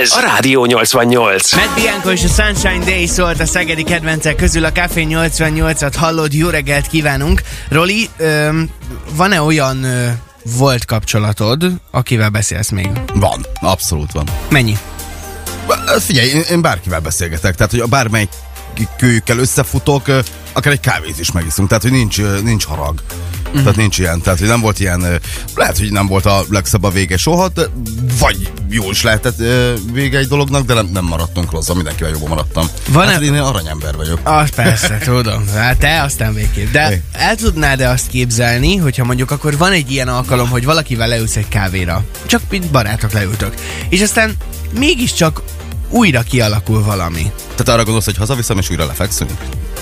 Ez a Rádió 88. Matt Bianco és a Sunshine Day szólt a szegedi kedvencek közül a Café 88-at hallod, jó reggelt kívánunk. Roli, öm, van-e olyan ö, volt kapcsolatod, akivel beszélsz még? Van, abszolút van. Mennyi? Figyelj, én, én bárkivel beszélgetek, tehát hogy a bármelyik kölyükkel összefutok, ö, akár egy kávét is megiszunk, tehát hogy nincs, nincs harag. Uh-huh. Tehát nincs ilyen, tehát hogy nem volt ilyen, lehet, hogy nem volt a legszebb a vége soha, de vagy jó is lehetett vége egy dolognak, de nem, nem maradtunk rosszan, mindenkivel jobban maradtam. Van-e- hát, én ilyen aranyember vagyok. Ah, persze, tudom. Hát te aztán végképp. De Hey. el tudnád-e azt képzelni, hogyha mondjuk akkor van egy ilyen alkalom, hogy valakivel leülsz egy kávéra. Csak mint barátok leültök. És aztán mégiscsak újra kialakul valami. Tehát arra gondolsz, hogy hazaviszem és újra lefekszünk?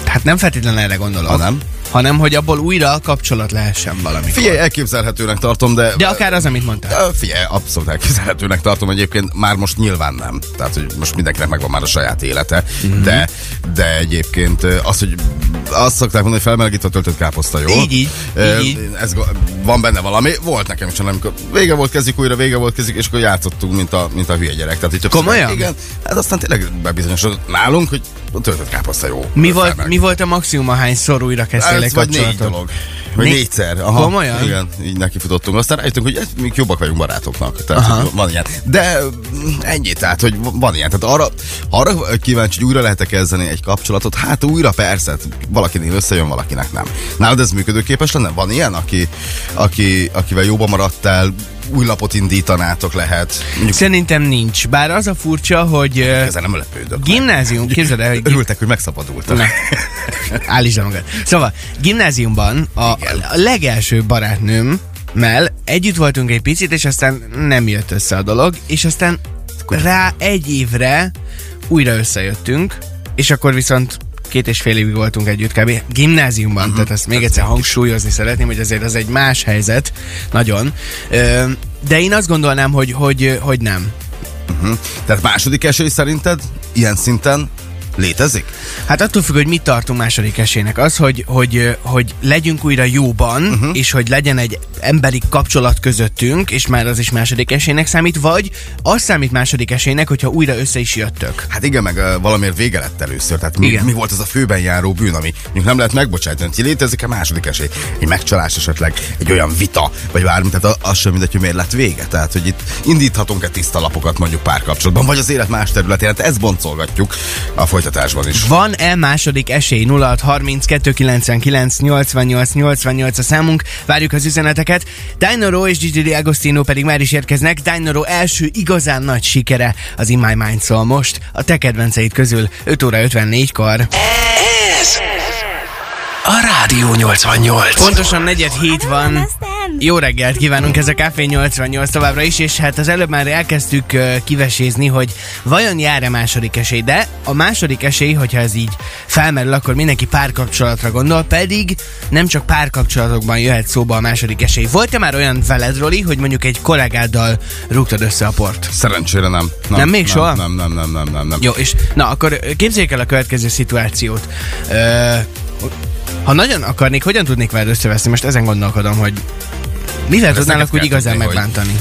Hát nem feltétlenül erre gondolok. Ha nem? Hanem, hogy abból újra kapcsolat lehessen valami. Figyelj, elképzelhetőnek tartom, de... De akár az, amit mondtál. Figyelj, abszolút elképzelhetőnek tartom egyébként, már most nyilván nem. Tehát, hogy most mindenkinek megvan már a saját élete, Mhm. mm-hmm. de, de egyébként az, hogy azt szokták mondani, hogy felmelegítve töltött káposzta, jó? Így, így, Ö, így. Ez, van benne valami, volt nekem is, amikor vége volt, kezdjük újra, vége volt, kezdjük, és akkor játszottunk, mint a, mint a hülye gyerek. Tehát, többször- Komolyan? Igen, hát aztán tényleg bebizonyosodott nálunk, hogy töltött káposzta jó. Mi volt, mi volt a maximum, ahányszor újra kezdtél egy Ez vagy négy dolog. Vagy Né- négyszer. Aha, Komolyan? Igen, így neki futottunk. Aztán rájöttünk, hogy mi jobbak vagyunk barátoknak. Tehát Aha. van ilyen. De mm, ennyi, tehát, hogy van ilyen. Tehát arra, arra kíváncsi, hogy újra lehet kezdeni egy kapcsolatot. Hát újra persze, valakinél összejön, valakinek nem. Nálad ez működőképes lenne? Van ilyen, aki, aki, akivel jóban maradtál, új lapot indítanátok lehet. Mondjuk Szerintem nincs. Bár az a furcsa, hogy ezzel nem lepődök. gimnázium, képzeld el, hogy Örültek, hogy megszabadultak. Na. Állítsd magad. Szóval, gimnáziumban a, a legelső barátnőmmel együtt voltunk egy picit, és aztán nem jött össze a dolog, és aztán rá egy évre újra összejöttünk, és akkor viszont két és fél évig voltunk együtt kb. Gimnáziumban, uh-huh. tehát ezt még egyszer hangsúlyozni szeretném, hogy azért az egy más helyzet, nagyon. De én azt gondolnám, hogy, hogy, hogy nem. Hm. Tehát második esély szerinted ilyen szinten létezik? Hát attól függ, hogy mit tartunk második esélynek. Az, hogy, hogy, hogy legyünk újra jóban, uh-huh. és hogy legyen egy emberi kapcsolat közöttünk, és már az is második esélynek számít, vagy az számít második esélynek, hogyha újra össze is jöttök. Hát igen, meg uh, valamiért vége lett először. Tehát mi, Igen. mi volt az a főben járó bűn, ami nem lehet megbocsájtani, hogy létezik-e második esély? Egy megcsalás esetleg, egy olyan vita, vagy bármi, tehát a- az sem mindegy, hogy miért lett vége. Tehát, hogy itt indíthatunk-e tiszta lapokat mondjuk párkapcsolatban, vagy az élet más területén, hát ezt boncolgatjuk a folytatásban is. Van-e második esély? 0630 299 88 88 a számunk. Várjuk az üzeneteket. Dinoro és Gigi Agostino pedig már is érkeznek. Dinoro első igazán nagy sikere az In My Mind szól most. A te kedvenceid közül 5 óra 54-kor. Ez a Rádió 88. Pontosan negyed hét van. Jó reggelt kívánunk, ez a Café 88 továbbra is, és hát az előbb már elkezdtük uh, kivesézni, hogy vajon jár-e második esély, de a második esély, hogyha ez így felmerül, akkor mindenki párkapcsolatra gondol, pedig nem csak párkapcsolatokban jöhet szóba a második esély. Volt-e már olyan veled, Roli, hogy mondjuk egy kollégáddal rúgtad össze a port? Szerencsére nem. Nem, még soha? Nem, nem, nem, nem, nem, nem. Jó, és na, akkor képzeljék el a következő szituációt. Ö, ha nagyon akarnék, hogyan tudnék veled összeveszni? Most ezen gondolkodom, hogy mivel ezt tudnálak úgy igazán tudni, hogy- megbántani?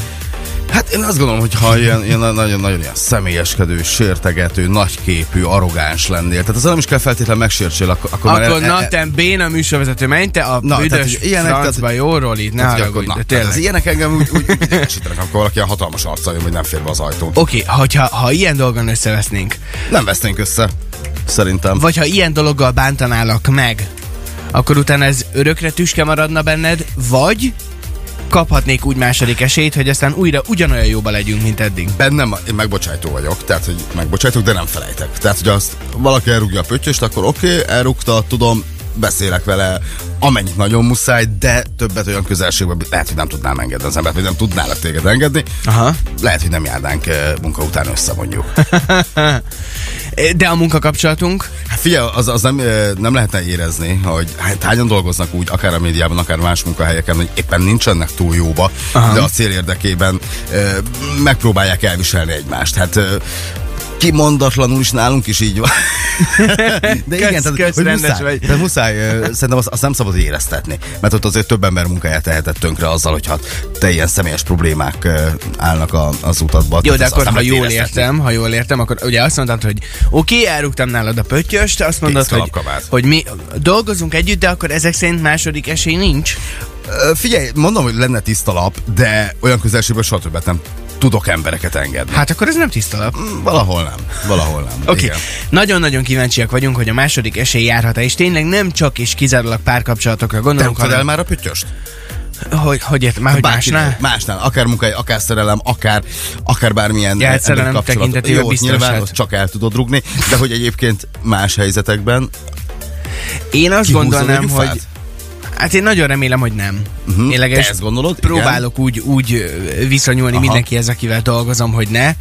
Hát én azt gondolom, hogy ha ilyen, ilyen nagyon-nagyon ilyen személyeskedő, sértegető, nagyképű, arrogáns lennél, tehát az nem is kell feltétlenül megsértsél, akkor, akkor, már Akkor e- na, e- te béna műsorvezető, menj te a Na, tehát, büdös hogy ilyenek, tehát- francba, jó, Roli, ne tehát, hogy akkor, haragudj, na, tehát az tényleg. ilyenek engem úgy, úgy, úgy idegesítenek, amikor valaki ilyen hatalmas arccal jön, hogy nem fér be az ajtón. Oké, hogyha ha ilyen dolgon összevesznénk, Nem vesznénk össze, szerintem. vagy ha ilyen dologgal bántanálak meg, akkor utána ez örökre tüske maradna benned, vagy kaphatnék úgy második esélyt, hogy aztán újra ugyanolyan jóba legyünk, mint eddig. Bennem én megbocsájtó vagyok, tehát hogy megbocsájtok, de nem felejtek. Tehát, hogy azt valaki elrúgja a pöttyöst, akkor oké, okay, elrúgta, tudom, beszélek vele, amennyit nagyon muszáj, de többet olyan közelségben lehet, hogy nem tudnám engedni az embert, vagy nem tudnálak téged engedni. Aha. Lehet, hogy nem járnánk eh, munka után össze, mondjuk. De a munkakapcsolatunk, figyelj, az, az nem, nem lehetne érezni, hogy hát hányan dolgoznak úgy, akár a médiában, akár más munkahelyeken, hogy éppen nincsenek túl jóba, Aha. de a cél érdekében megpróbálják elviselni egymást. Hát kimondatlanul is nálunk is így van. De igen, Kösz, tehát, kösz, hogy muszáj, vagy. de muszáj, szerintem azt, azt nem szabad éreztetni, mert ott azért több ember munkáját tehetett tönkre azzal, hogyha te ilyen személyes problémák állnak a, az utatba. Jó, Tehát de akkor, ha jól éreztetni. értem, ha jól értem, akkor ugye azt mondtad, hogy oké, okay, elrúgtam nálad a pöttyöst, azt mondod, Kész hogy, hogy mi dolgozunk együtt, de akkor ezek szerint második esély nincs. Figyelj, mondom, hogy lenne tiszta lap, de olyan közelségből soha többet nem tudok embereket engedni. Hát akkor ez nem tiszta lap. Valahol nem, valahol nem. Oké, okay. Nagyon-nagyon kíváncsiak vagyunk, hogy a második esély járhat-e, és tényleg nem csak és kizárólag párkapcsolatokra Te gondolunk, el hanem, már a püttyöst? hogy, hogy értem, már hogy másnál? Másnál, akár munkai, akár szerelem, akár, akár bármilyen Ja, hát szerelem kapcsolat. Jó, biztos, nyilván hát. csak el tudod rugni, de hogy egyébként más helyzetekben Én azt kihúzod gondolnám, hogy? Hát én nagyon remélem, hogy nem. Mhm. Én Te ezt gondolod? próbálok úgy, úgy ö, viszonyulni Aha. mindenkihez, akivel dolgozom, hogy ne.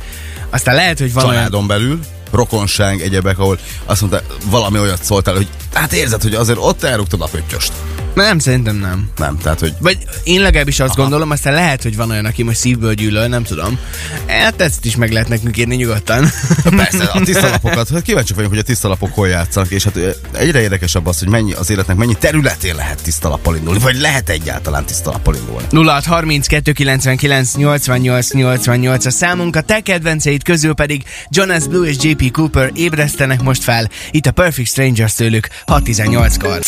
Aztán lehet, hogy van olyan... családon belül, rokonság, egyebek, ahol azt mondta, valami olyat szóltál, hogy hát érzed, hogy azért ott elrúgtad a pöttyöst. Nem, szerintem nem. Nem, tehát, hogy Vagy én legalábbis azt Aha. gondolom, aztán lehet, hogy van olyan, aki most szívből gyűlöl, nem tudom. Hát ezt is meg lehet nekünk írni nyugodtan. Persze, a tiszta lapokat, hát kíváncsi vagyok, hogy a tiszta lapok hol játszanak, és hát egyre érdekesebb az, hogy mennyi az életnek mennyi területén lehet tiszta lappal indulni, vagy lehet egyáltalán tiszta lappal indulni. 06 32 99 88 88 a számunk, a te kedvenceid közül pedig Jonas Blue és JP Cooper ébresztenek most fel. Itt a Perfect Strangers tőlük 6-18-kor.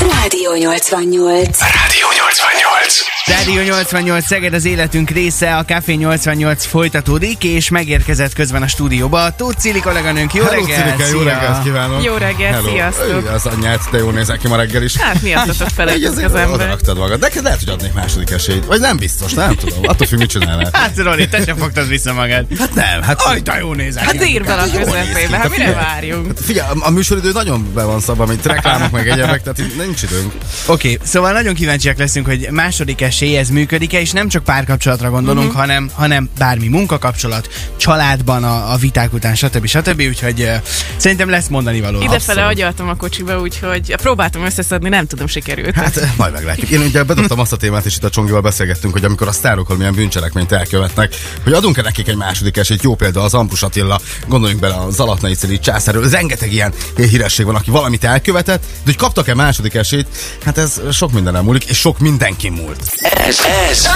Rádió 88. Rádió 88. Rádió 88 Szeged az életünk része, a Café 88 folytatódik, és megérkezett közben a stúdióba Tóth Cili kolléganőnk. Jó Hello, reggelt! Cilike, jó reggelt kívánok! Jó reggelt, Hello. sziasztok. Ő, Az anyját, de jól nézel ki ma reggel is. Hát miattatok Így felejtett azért az ember. raktad magad. Neked lehet, hogy adnék második esélyt. Vagy nem biztos, nem tudom. Attól függ, mit csinálnál. Hát Roli, te sem fogtad vissza magad. Hát nem, hát... Aj, de jó nézel Hát írd bele a ki. közepébe, hát Te mire várjunk? Hát Figyelj, a- a műsoridő nagyon be van szabva, mint reklámok, meg egyebek, tehát nincs időnk. Oké, okay, szóval nagyon kíváncsiak leszünk, hogy második esély ez működik-e, és nem csak párkapcsolatra gondolunk, Mhm. uh-huh. hanem, hanem bármi munkakapcsolat, családban, a, a viták után, stb. stb. Úgyhogy uh, szerintem lesz mondani való. Idefele agyaltam a kocsiba, úgyhogy próbáltam összeszedni, nem tudom, sikerült. Hát majd meglátjuk. Én ugye bedobtam azt a témát, és itt a Csongival beszélgettünk, hogy amikor a sztárok milyen bűncselekményt elkövetnek, hogy adunk-e nekik egy második esélyt. Jó példa az Ampus Attila, gondoljunk bele a Zalatnai Celi császárról. Rengeteg ilyen híresség van, aki valamit elkövetett, de hogy kaptak-e második esélyt, hát ez sok minden múlik, és sok mindenki múlt. Ez, ez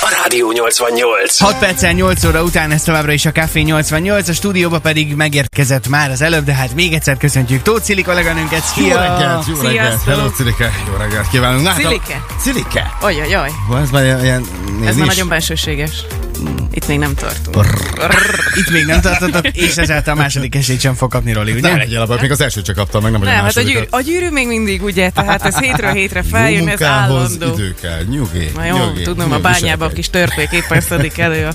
a Rádió 88. 6 perccel 8 óra után ez továbbra is a Café 88, a stúdióba pedig megérkezett már az előbb, de hát még egyszer köszöntjük Tóth Cili kolléganőnket. Jó Szia! reggelt, jó reggelt. Hello, Cilike. Jó reggelt kívánunk. Na, hát a- Cilike? Cilike. Ojajaj, ez már ilyen, ilyen ez már nagyon belsőséges. Itt még nem tartunk. Itt még nem tartottad, és ezáltal a második esélyt sem fog kapni Roli, ugye? Nem legyél abban, még az elsőt csak kaptam, meg nem, Nem, a hát a gyűrű, a gyűrű még mindig, ugye? Tehát ez hétről hétre feljön, ez állandó. idő kell, nyugi, Na jó, nyugi, tudom, nyugi, a bányába a kis törpék éppen szedik elő a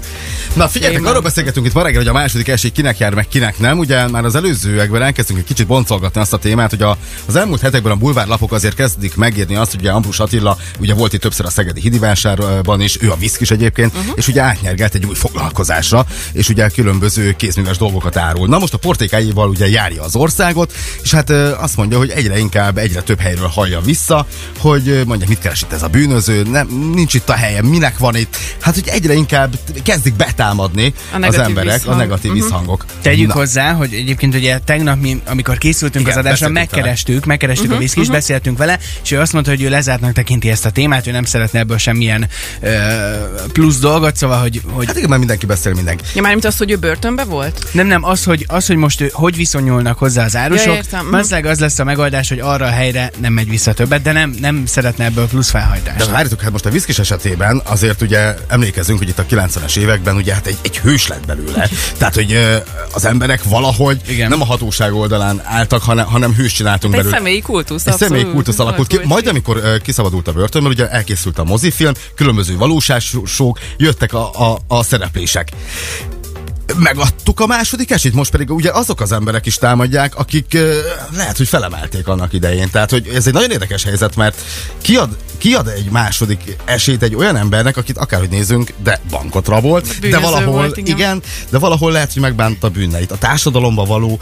Na figyeljetek, arról beszélgetünk itt ma reggel, hogy a második esély kinek jár, meg kinek nem. Ugye már az előzőekben elkezdtünk egy kicsit boncolgatni azt a témát, hogy a, az elmúlt hetekben a bulvárlapok azért kezdik megírni azt, hogy ugye Ambrus Attila ugye volt itt többször a Szegedi Hidivásárban is, ő a viszkis egyébként, uh-huh. és ugye átnyergelt egy új foglalkozásra, és ugye különböző kézműves dolgokat árul. Na most a portékáival ugye járja az országot, és hát azt mondja, hogy egyre inkább, egyre több helyről hallja vissza, hogy mondja, mit keres itt ez a bűnöző, nem, nincs itt a helye, minek van itt. Hát, hogy egyre inkább kezdik betámadni A az emberek, a visszhang. negatív Mhm. visszhangok. Tegyük Na, hozzá, hogy egyébként ugye tegnap mi, amikor készültünk Igen, az adásra, beszéltünk vele. megkerestük, megkerestük a viszkis, beszéltünk vele, és ő azt mondta, hogy ő lezártnak tekinti ezt a témát, ő nem szeretne ebből semmilyen ö, plusz dolgot, szóval, hogy, hogy Hát igen, mert mindenki beszél mindenki. Ja, mármint az, hogy ő börtönbe volt? nem, nem, az, hogy, az, hogy most ő, hogy viszonyulnak hozzá az árusok, Ja, valószínűleg az lesz a megoldás, hogy arra a helyre nem megy vissza többet, de nem, nem szeretne ebből plusz felhajtást. De várjátok, hát most a viszkis esetében azért ugye emlékezünk, hogy itt a 90-es években ugye hát egy, egy hős lett belőle. Tehát, hogy az emberek valahogy Igen. nem a hatóság oldalán álltak, hanem, hanem hős csináltunk Egy belőle. személyi kultusz. Egy személyi kultusz alakult ki. Majd egy- amikor kiszabadult a börtönből, ugye elkészült a mozifilm, különböző valóságsók, jöttek a, a, a szereplések. Megadtuk a második esélyt, most pedig ugye azok az emberek is támadják, akik uh, lehet, hogy felemelték annak idején. Tehát, hogy ez egy nagyon érdekes helyzet, mert kiad, kiad egy második esélyt egy olyan embernek, akit akárhogy nézünk, de bankot rabolt, de Bűnöző valahol, volt, igen. igen, de valahol lehet, hogy megbánta a bűneit. A társadalomba való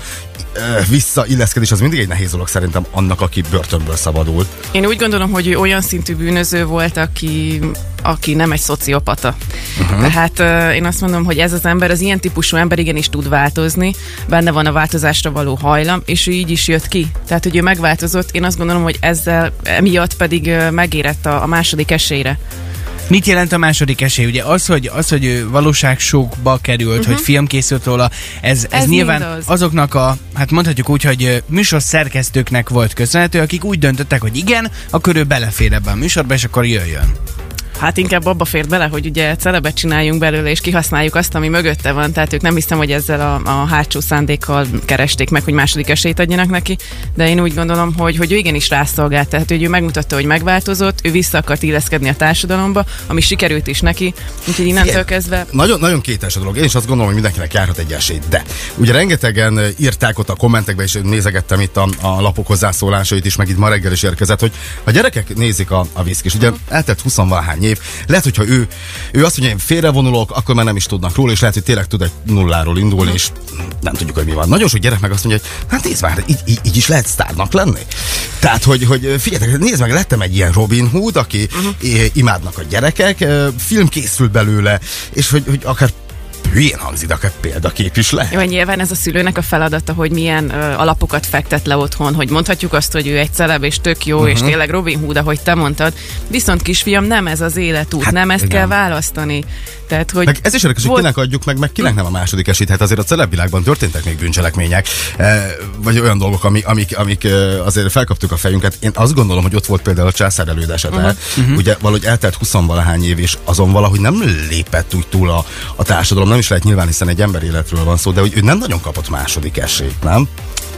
uh, visszailleszkedés az mindig egy nehéz dolog szerintem annak, aki börtönből szabadult. Én úgy gondolom, hogy olyan szintű bűnöző volt, aki aki nem egy szociopata. Uh-huh. Tehát uh, én azt mondom, hogy ez az ember, az ilyen típusú ember igenis tud változni, benne van a változásra való hajlam, és ő így is jött ki. Tehát, hogy ő megváltozott, én azt gondolom, hogy ezzel emiatt pedig uh, megérett a, a második esélyre. Mit jelent a második esély? Ugye az, hogy, az, hogy valóságsókba került, uh-huh. hogy film készült róla, ez, ez, Ez nyilván az. azoknak a, hát mondhatjuk úgy, hogy műsor szerkesztőknek volt köszönhető, akik úgy döntöttek, hogy igen, akkor ő belefér ebbe a műsorba, és akkor jöjjön. Hát inkább abba fért bele, hogy ugye celebet csináljunk belőle, és kihasználjuk azt, ami mögötte van. Tehát ők nem hiszem, hogy ezzel a, a hátsó szándékkal keresték meg, hogy második esélyt adjanak neki, de én úgy gondolom, hogy, hogy ő igenis rászolgált. Tehát hogy ő megmutatta, hogy megváltozott, ő vissza akart illeszkedni a társadalomba, ami sikerült is neki. Úgyhogy innentől Figyelj, kezdve Nagyon, nagyon kétes a dolog. Én is azt gondolom, hogy mindenkinek járhat egy esélyt. De ugye rengetegen ö, írták ott a kommentekbe, és nézegettem itt a, a lapok hozzászólásait is, meg itt ma reggel is érkezett, hogy a gyerekek nézik a, a viszkis. Ugye eltelt 20 valahány év. Lehet, hogyha ő, ő azt mondja, én félrevonulok, akkor már nem is tudnak róla, és lehet, hogy tényleg tud egy nulláról indulni, és nem tudjuk, hogy mi van. Nagyon sok gyerek meg azt mondja, hogy hát nézd már, így, így, így is lehet sztárnak lenni. Tehát, hogy, hogy figyeljetek, nézd meg, lettem egy ilyen Robin Hood, aki uh-huh. imádnak a gyerekek, film készült belőle, és hogy, hogy akár hülyén hangzik, de akár példakép is lehet. Jó, nyilván ez a szülőnek a feladata, hogy milyen ö, alapokat fektet le otthon, hogy mondhatjuk azt, hogy ő egy celeb és tök jó, uh-huh. és tényleg Robin Hood, ahogy te mondtad. Viszont kisfiam, nem ez az életút, Hát, nem ezt igen. kell választani. Tehát, hogy Meg ez is érdekes, hogy volt- kinek adjuk meg, meg kinek nem a második esélyt. Hát azért a celebvilágban történtek még bűncselekmények, eh, vagy olyan dolgok, amik, amik, amik eh, azért felkaptuk a fejünket. Én azt gondolom, hogy ott volt például a császár előd esete. Uh-huh. Ugye valahogy eltelt 20 valahány év, és azon valahogy nem lépett úgy túl a, a társadalom. Nem is lehet nyilván, hiszen egy ember életről van szó, de hogy ő nem nagyon kapott második esélyt, nem?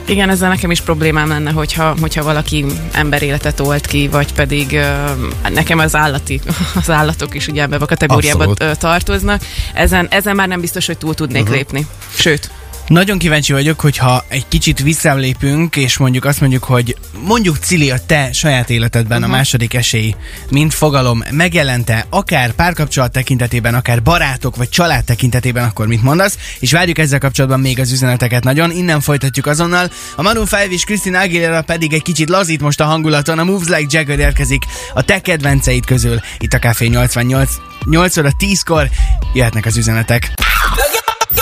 Igen, ezzel nekem is problémám lenne, hogyha, hogyha valaki emberéletet olt ki, vagy pedig uh, nekem az állati, az állatok is ugye ebbe a kategóriába Abszolút. tartoznak. Ezen, ezen már nem biztos, hogy túl tudnék uh-huh. lépni. Sőt, Nagyon kíváncsi vagyok, hogyha egy kicsit visszalépünk, és mondjuk azt mondjuk, hogy mondjuk Cili a te saját életedben uh-huh. a második esély, mint fogalom megjelente, akár párkapcsolat tekintetében, akár barátok vagy család tekintetében, akkor mit mondasz? És várjuk ezzel kapcsolatban még az üzeneteket nagyon. Innen folytatjuk azonnal. A Maroon 5 és Christina Aguilera pedig egy kicsit lazít most a hangulaton. A Moves Like Jagger érkezik a te kedvenceid közül. Itt a Café 88 8 óra 10-kor jöhetnek az üzenetek.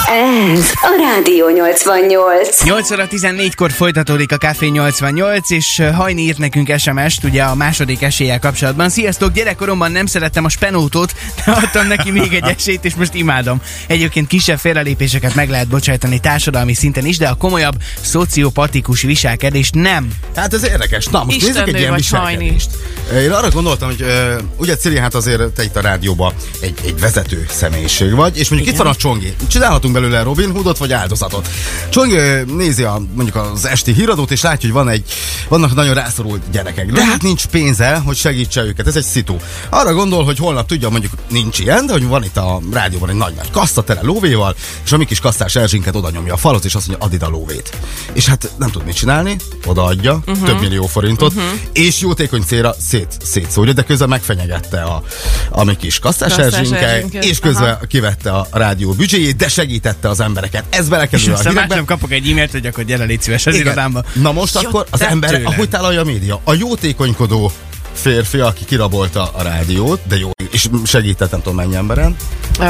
Ez a Rádió 88. 8 óra 14-kor folytatódik a Café 88, és Hajni írt nekünk SMS-t, ugye a második eséllyel kapcsolatban. Sziasztok, gyerekkoromban nem szerettem a spenótot, de adtam neki még egy esélyt, és most imádom. Egyébként kisebb félrelépéseket meg lehet bocsájtani társadalmi szinten is, de a komolyabb szociopatikus viselkedés nem. Hát ez érdekes. Na, most Istennő nézzük egy ilyen vagy, viselkedést. Én arra gondoltam, hogy uh, ugye Ciri, hát azért te itt a rádióban egy, egy vezető személyiség vagy, és mondjuk Igen. itt van a Csongi. Csinálhatunk belőle Robin Hoodot vagy áldozatot. Csongi ö, nézi a, mondjuk az esti híradót, és látja, hogy van egy, vannak nagyon rászorult gyerekek. De hát nincs pénze, hogy segítse őket. Ez egy szitu. Arra gondol, hogy holnap tudja, mondjuk nincs ilyen, de hogy van itt a rádióban egy nagy-nagy kassza tele lóvéval, és a mi kis kasszás Erzsinket oda nyomja a falat, és azt mondja, add ide a lóvét. És hát nem tud mit csinálni, odaadja, uh-huh. több millió forintot, uh-huh. és jótékony célra szét, szétszórja, de közben megfenyegette a, a mi kis kasszás Kasszás Erzsinke, és közben aha. kivette a rádió büdzséjét, de segítette az embereket. Ez És belekerül a aztán hírekbe. másnap kapok egy e-mailt, hogy akkor gyere légy szíves az irodámba. Na most akkor az ember, tőled. ahogy tálalja a média, a jótékonykodó férfi, aki kirabolta a rádiót, de jó, és segített nem tudom mennyi emberen. um,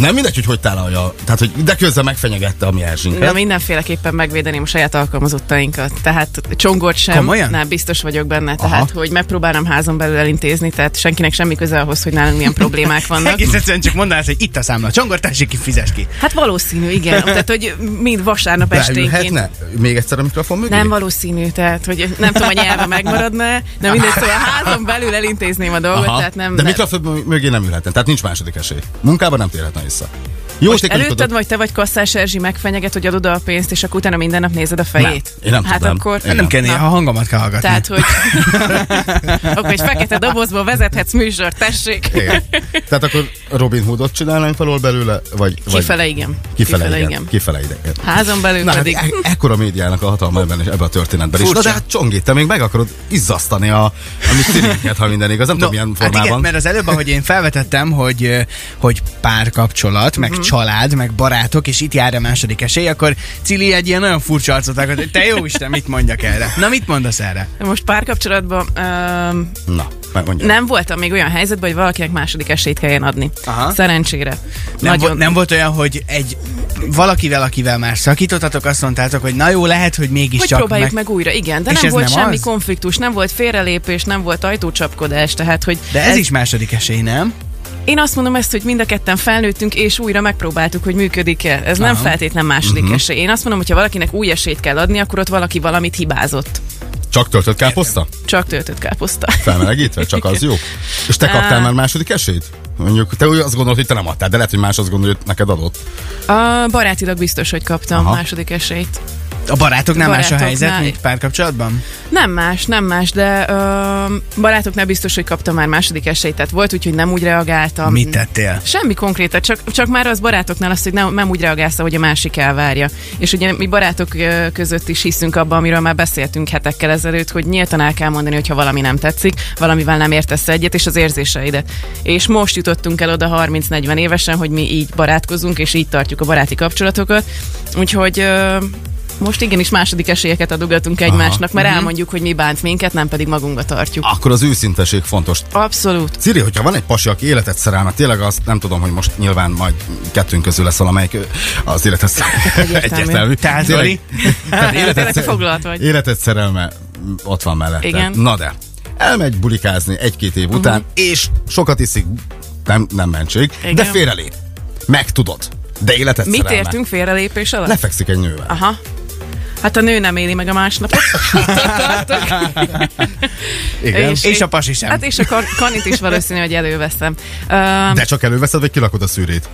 Nem mindegy, hogy hogy tálalja, tehát hogy de közben megfenyegette a mi Na, Erzsinket. mindenféleképpen megvédeném a saját alkalmazottainkat. Tehát csongort sem. Komolyan? Nem, biztos vagyok benne. Tehát, hogy megpróbálom házon belül elintézni, tehát senkinek semmi köze ahhoz, hogy nálunk milyen problémák vannak. Egész egyszerűen csak mondanás, hogy itt a számla. Csongor, tessék ki, fizes ki. Hát valószínű, igen. Tehát, hogy mind vasárnap esténként. Még egyszer a mikrofon mögé? Nem valószínű, tehát hogy nem tudom, a nyelve megmaradna, de mindegy, szóval a házon belül elintézném a dolgot, Aha. tehát nem... de mikrofon mögé nem ülhetne, tehát nincs második esély. Munkában nem térhetne vissza. Jó, Most tékonykodott- előtted vagy te vagy kasszás Erzsi megfenyeget, hogy adod a pénzt, és akkor utána minden nap nézed a fejét? Nem, én nem hát tudom. akkor... Én Nem kell néha a hangomat kell hallgatni. Tehát, hogy akkor egy fekete dobozból vezethetsz műsort, tessék. Igen. Tehát akkor Robin Hoodot csinálnánk valahol belőle, vagy... vagy Kifele igen. Kifele, Kifele igen. igen. Kifele igen. Házon belül Na, hát pedig... e- ekkora médiának a hatalma ebben, és ebben a történetben is. Na, Furcsa. de hát Csongi, te még meg akarod izzasztani a, a mi ha minden igaz. Nem tudom, milyen hát igen, formában. mert az előbb, ahogy én felvetettem, hogy, hogy párkapcsolat, meg Mhm. Család, meg barátok, és itt jár a második esély, akkor Cili egy ilyen nagyon furcsa arcot alkot, hogy te jó Isten, mit mondjak erre? Na, mit mondasz erre? Most párkapcsolatban... Um, Na, Megmondja. Nem voltam még olyan helyzetben, hogy valakinek második esélyt kelljen adni. Aha. Szerencsére. Nem, Nagyon... vo- nem volt olyan, hogy egy valakivel, akivel már szakítottatok, azt mondtátok, hogy na jó, lehet, hogy Hogy mégiscsak próbáljuk meg... meg újra, igen. De És nem ez volt nem semmi az? konfliktus, nem volt félrelépés, nem volt ajtócsapkodás, tehát hogy De ez, is második esély, nem? Én azt mondom ezt, hogy mind a ketten felnőttünk, és újra megpróbáltuk, hogy működik-e. Ez nem Aha. feltétlen második uh-huh. esély. Én azt mondom, hogy ha valakinek új esélyt kell adni, akkor ott valaki valamit hibázott. Csak töltött káposzta? Csak töltött káposzta. Felmelegítve? Csak az jó? És te kaptál már második esélyt? Mondjuk, te úgy azt gondolod, hogy te nem adtál, de lehet, hogy más azt gondolja, hogy neked adott. A barátilag biztos, hogy kaptam. Aha. második esélyt. A barátoknál más a helyzet, mint párkapcsolatban? Nem más, nem más, de ö, barátoknál biztos, hogy kaptam már második esélyt. Tehát volt úgy, hogy nem úgy reagáltam. Mit tettél? Semmi konkrétat, csak, csak már az barátoknál az, hogy nem, nem úgy reagálsz, hogy a másik elvárja. És ugye mi barátok között is hiszünk abban, amiről már beszéltünk hetekkel ezelőtt, hogy nyíltan el kell mondani, hogyha valami nem tetszik, valamivel nem értesz egyet, és az érzéseidet. És most jutottunk el oda 30-40 évesen, hogy mi így barátkozunk, és így tartjuk a baráti kapcsolatokat. Úgyhogy ö, most igenis második esélyeket adogatunk egymásnak, mert elmondjuk, hogy mi bánt minket, nem pedig magunkba tartjuk. Akkor az őszinteség fontos. Abszolút. Ciri, hogyha van egy pasi, aki életet szerelme, tényleg azt nem tudom, hogy most nyilván majd kettőnk közül lesz valamelyik az életet szerelme. Egyértelmű. Tehát, Tényleg- Tehát Tényleg életet, vagy. életet szerelme ott van mellette. Igen. Na de, elmegy bulikázni egy-két év után, és sokat iszik, nem, nem mentség, de Igen. félrelép. Megtudod. De életet Mit szerelme. értünk félrelépés alatt? Lefekszik egy nővel. Aha. Hát a nő nem éli meg a másnapot. Igen. És- És a pasi sem. Hát és a kan- kanit is valószínű, hogy előveszem. Uh, De csak előveszed, vagy kilakod a szűrét?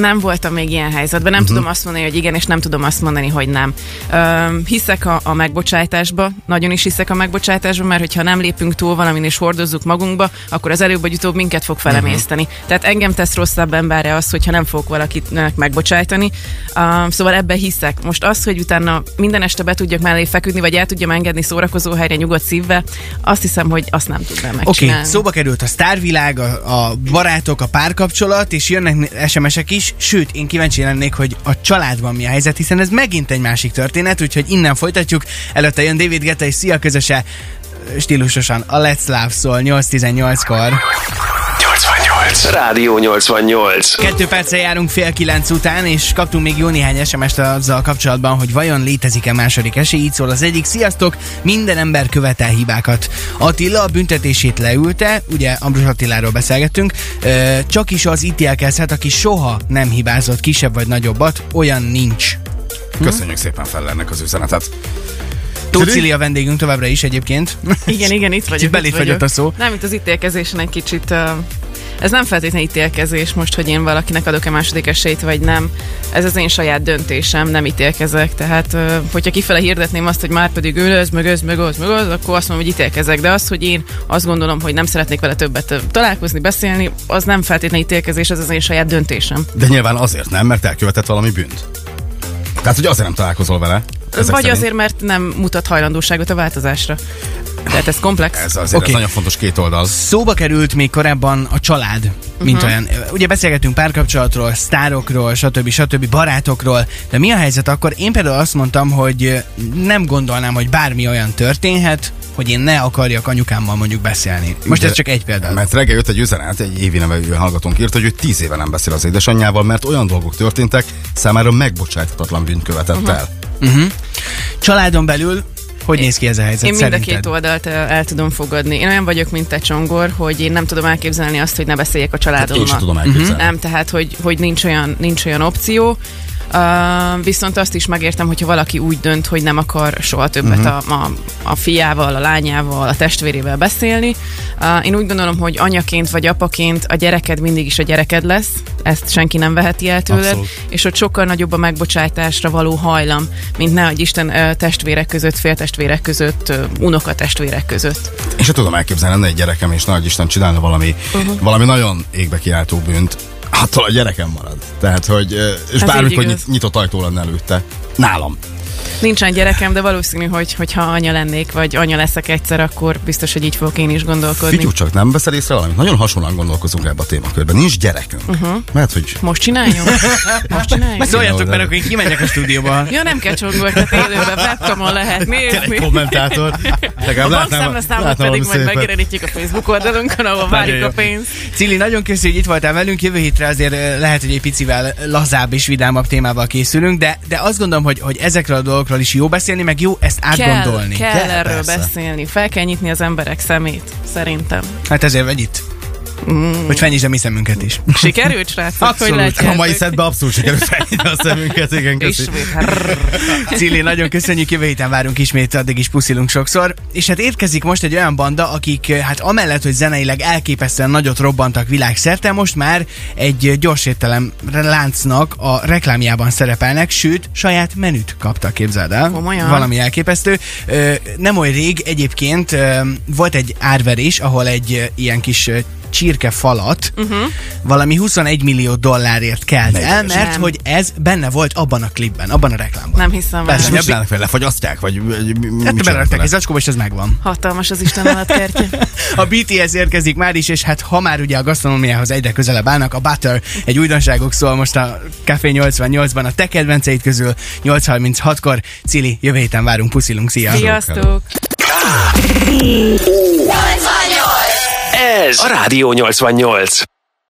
Nem voltam még ilyen helyzetben, nem uh-huh. tudom azt mondani, hogy igen, és nem tudom azt mondani, hogy nem. Uh, hiszek a, a megbocsátásba, nagyon is hiszek a megbocsátásba, mert hogyha nem lépünk túl valamin és hordozzuk magunkba, akkor az előbb vagy utóbb minket fog felemészteni. Uh-huh. Tehát engem tesz rosszabb emberre az, hogyha nem fogok valakinek megbocsájtani. Uh, szóval ebbe hiszek. Most az, hogy utána minden este be tudjak mellé feküdni, vagy el tudjam engedni szórakozó helyre nyugodt szívvel, azt hiszem, hogy azt nem tudnám Oké, megcsinálni. okay, szóba került a sztárvilág, a, a barátok, a párkapcsolat, és jönnek SMS-ek is, sőt, én kíváncsi lennék, hogy a családban mi a helyzet, hiszen ez megint egy másik történet, úgyhogy innen folytatjuk. Előtte jön David Geta és Szia közöse, stílusosan a Let's Love szól 8-18-kor. 88. Rádió 88. Kettő perccel járunk fél kilenc után, és kaptunk még jó néhány SMS-t azzal kapcsolatban, hogy vajon létezik-e második esély. Így szól az egyik. Sziasztok! Minden ember követel hibákat. Attila a büntetését leülte, ugye Ambrus Attiláról beszélgettünk, csak is az ítélkezhet, aki soha nem hibázott kisebb vagy nagyobbat, olyan nincs. Köszönjük szépen Fellernek az üzenetet. Tóth Cili a vendégünk továbbra is egyébként. Igen, igen, itt vagyok. Belé itt vagyok. a szó. Nem, itt az ítélkezésen egy kicsit... Uh, ez nem feltétlenül ítélkezés most, hogy én valakinek adok-e második esélyt, vagy nem. Ez az én saját döntésem, nem ítélkezek. Tehát, hogyha kifele hirdetném azt, hogy már pedig ő ez, meg ez, meg az, meg az, akkor azt mondom, hogy ítélkezek. De az, hogy én azt gondolom, hogy nem szeretnék vele többet találkozni, beszélni, az nem feltétlenül ítélkezés, ez az én saját döntésem. De nyilván azért nem, mert elkövetett valami bűnt. Tehát, hogy azért nem találkozol vele. Ezek vagy szerint. azért, mert nem mutat hajlandóságot a változásra. Tehát ez komplex. Ez azért okay. ez nagyon fontos két oldal. Szóba került még korábban a család, mint uh-huh. olyan. Ugye beszélgetünk párkapcsolatról, sztárokról, stb. stb. barátokról, de mi a helyzet akkor? Én például azt mondtam, hogy nem gondolnám, hogy bármi olyan történhet, hogy én ne akarjak anyukámmal mondjuk beszélni. Most De- ez csak egy példa. Mert reggel jött egy üzenet, egy évi nevű hallgatónk írt, hogy ő tíz éve nem beszél az édesanyjával, mert olyan dolgok történtek, számára megbocsáthatatlan bűnt követett uh-huh. el. Családon belül hogy néz ki ez a helyzet Én mind a szerinted? két oldalt el, tudom fogadni. Én olyan vagyok, mint te Csongor, hogy én nem tudom elképzelni azt, hogy ne beszéljek a Hát Én családommal. sem tudom elképzelni. Nem, tehát, hogy, hogy nincs, olyan, nincs olyan opció. Uh, viszont azt is megértem, hogyha valaki úgy dönt, hogy nem akar soha többet uh-huh. a, a, a fiával, a lányával, a testvérével beszélni. Uh, én úgy gondolom, hogy anyaként vagy apaként a gyereked mindig is a gyereked lesz, ezt senki nem veheti el tőled, Abszolút. és ott sokkal nagyobb a megbocsátásra való hajlam, mint ne, hogy Isten ö, testvérek között, féltestvérek között, ö, unokatestvérek között. Sem tudom elképzelni, lenne egy gyerekem, és nagy Isten csinálna valami, uh-huh. valami nagyon égbe kiáltó bűnt. Attól a gyerekem marad. Tehát, hogy, és Ez bármikor így nyit, nyitott ajtó lenne előtte. Nálam. Nincsen gyerekem, de valószínű, hogy hogyha anya lennék, vagy anya leszek egyszer, akkor biztos, hogy így fogok én is gondolkodni. Figyú, csak nem veszel észre valamit? Nagyon hasonlóan gondolkozunk ebbe a témakörben. Nincs gyerekünk. Uh-huh. Mert, hogy Most csináljunk? Most csináljunk? Szóljatok, mert akkor én kimegyek a stúdióba. Ja, nem kell csongor, tehát élőben webcamon lehet nézni. kommentátor. Legalább A bankszámlaszámot pedig majd megjelenítjük a Facebook oldalunkon, ahol várjuk a pénzt. Cili, nagyon köszönjük, hogy itt voltál velünk. Jövő hétre azért ö, lehet, hogy egy picivel lazább és vidámabb témával készülünk, de, de azt gondolom, hogy, hogy ezekről a dolgokról is jó beszélni, meg jó ezt átgondolni. Kell, kell Kell, erről persze. beszélni. Fel kell nyitni az emberek szemét, szerintem. Hát ezért vagy itt. Mm. Hogy fenyítsd a mi szemünket is. Sikerült, srácok? Hogy Abszolút. látjátok? A mai szedbe abszolút sikerült felhívni a szemünket, igen, köszi. Cili, nagyon köszönjük, jövő héten várunk ismét, addig is puszilunk sokszor. És hát érkezik most egy olyan banda, akik hát amellett, hogy zeneileg elképesztően nagyot robbantak világszerte, most már egy gyors étterem láncnak a reklámjában szerepelnek, sőt, saját menüt kaptak, képzeld el. Komolyan? Valami elképesztő. Nem oly rég egyébként volt egy árverés, ahol egy ilyen kis csirke falat uh-huh. valami 21 millió dollárért kelt el, mert Nem. hogy ez benne volt abban a klipben, abban a reklámban. Nem hiszem Persze. Mit csinálnak vele? Lefagyasztják? Vagy, Hát belerakták egy zacskóba, és ez megvan. Hatalmas az Isten alatt kertje. A BTS érkezik már is, és hát ha már ugye a gasztronómiához egyre közelebb állnak, a Butter egy újdonságok szól most a Café 88-ban a te kedvenceid közül 8.36-kor. Cili, jövő héten várunk, puszilunk, szia! Sziasztok! Ez a Rádió 88.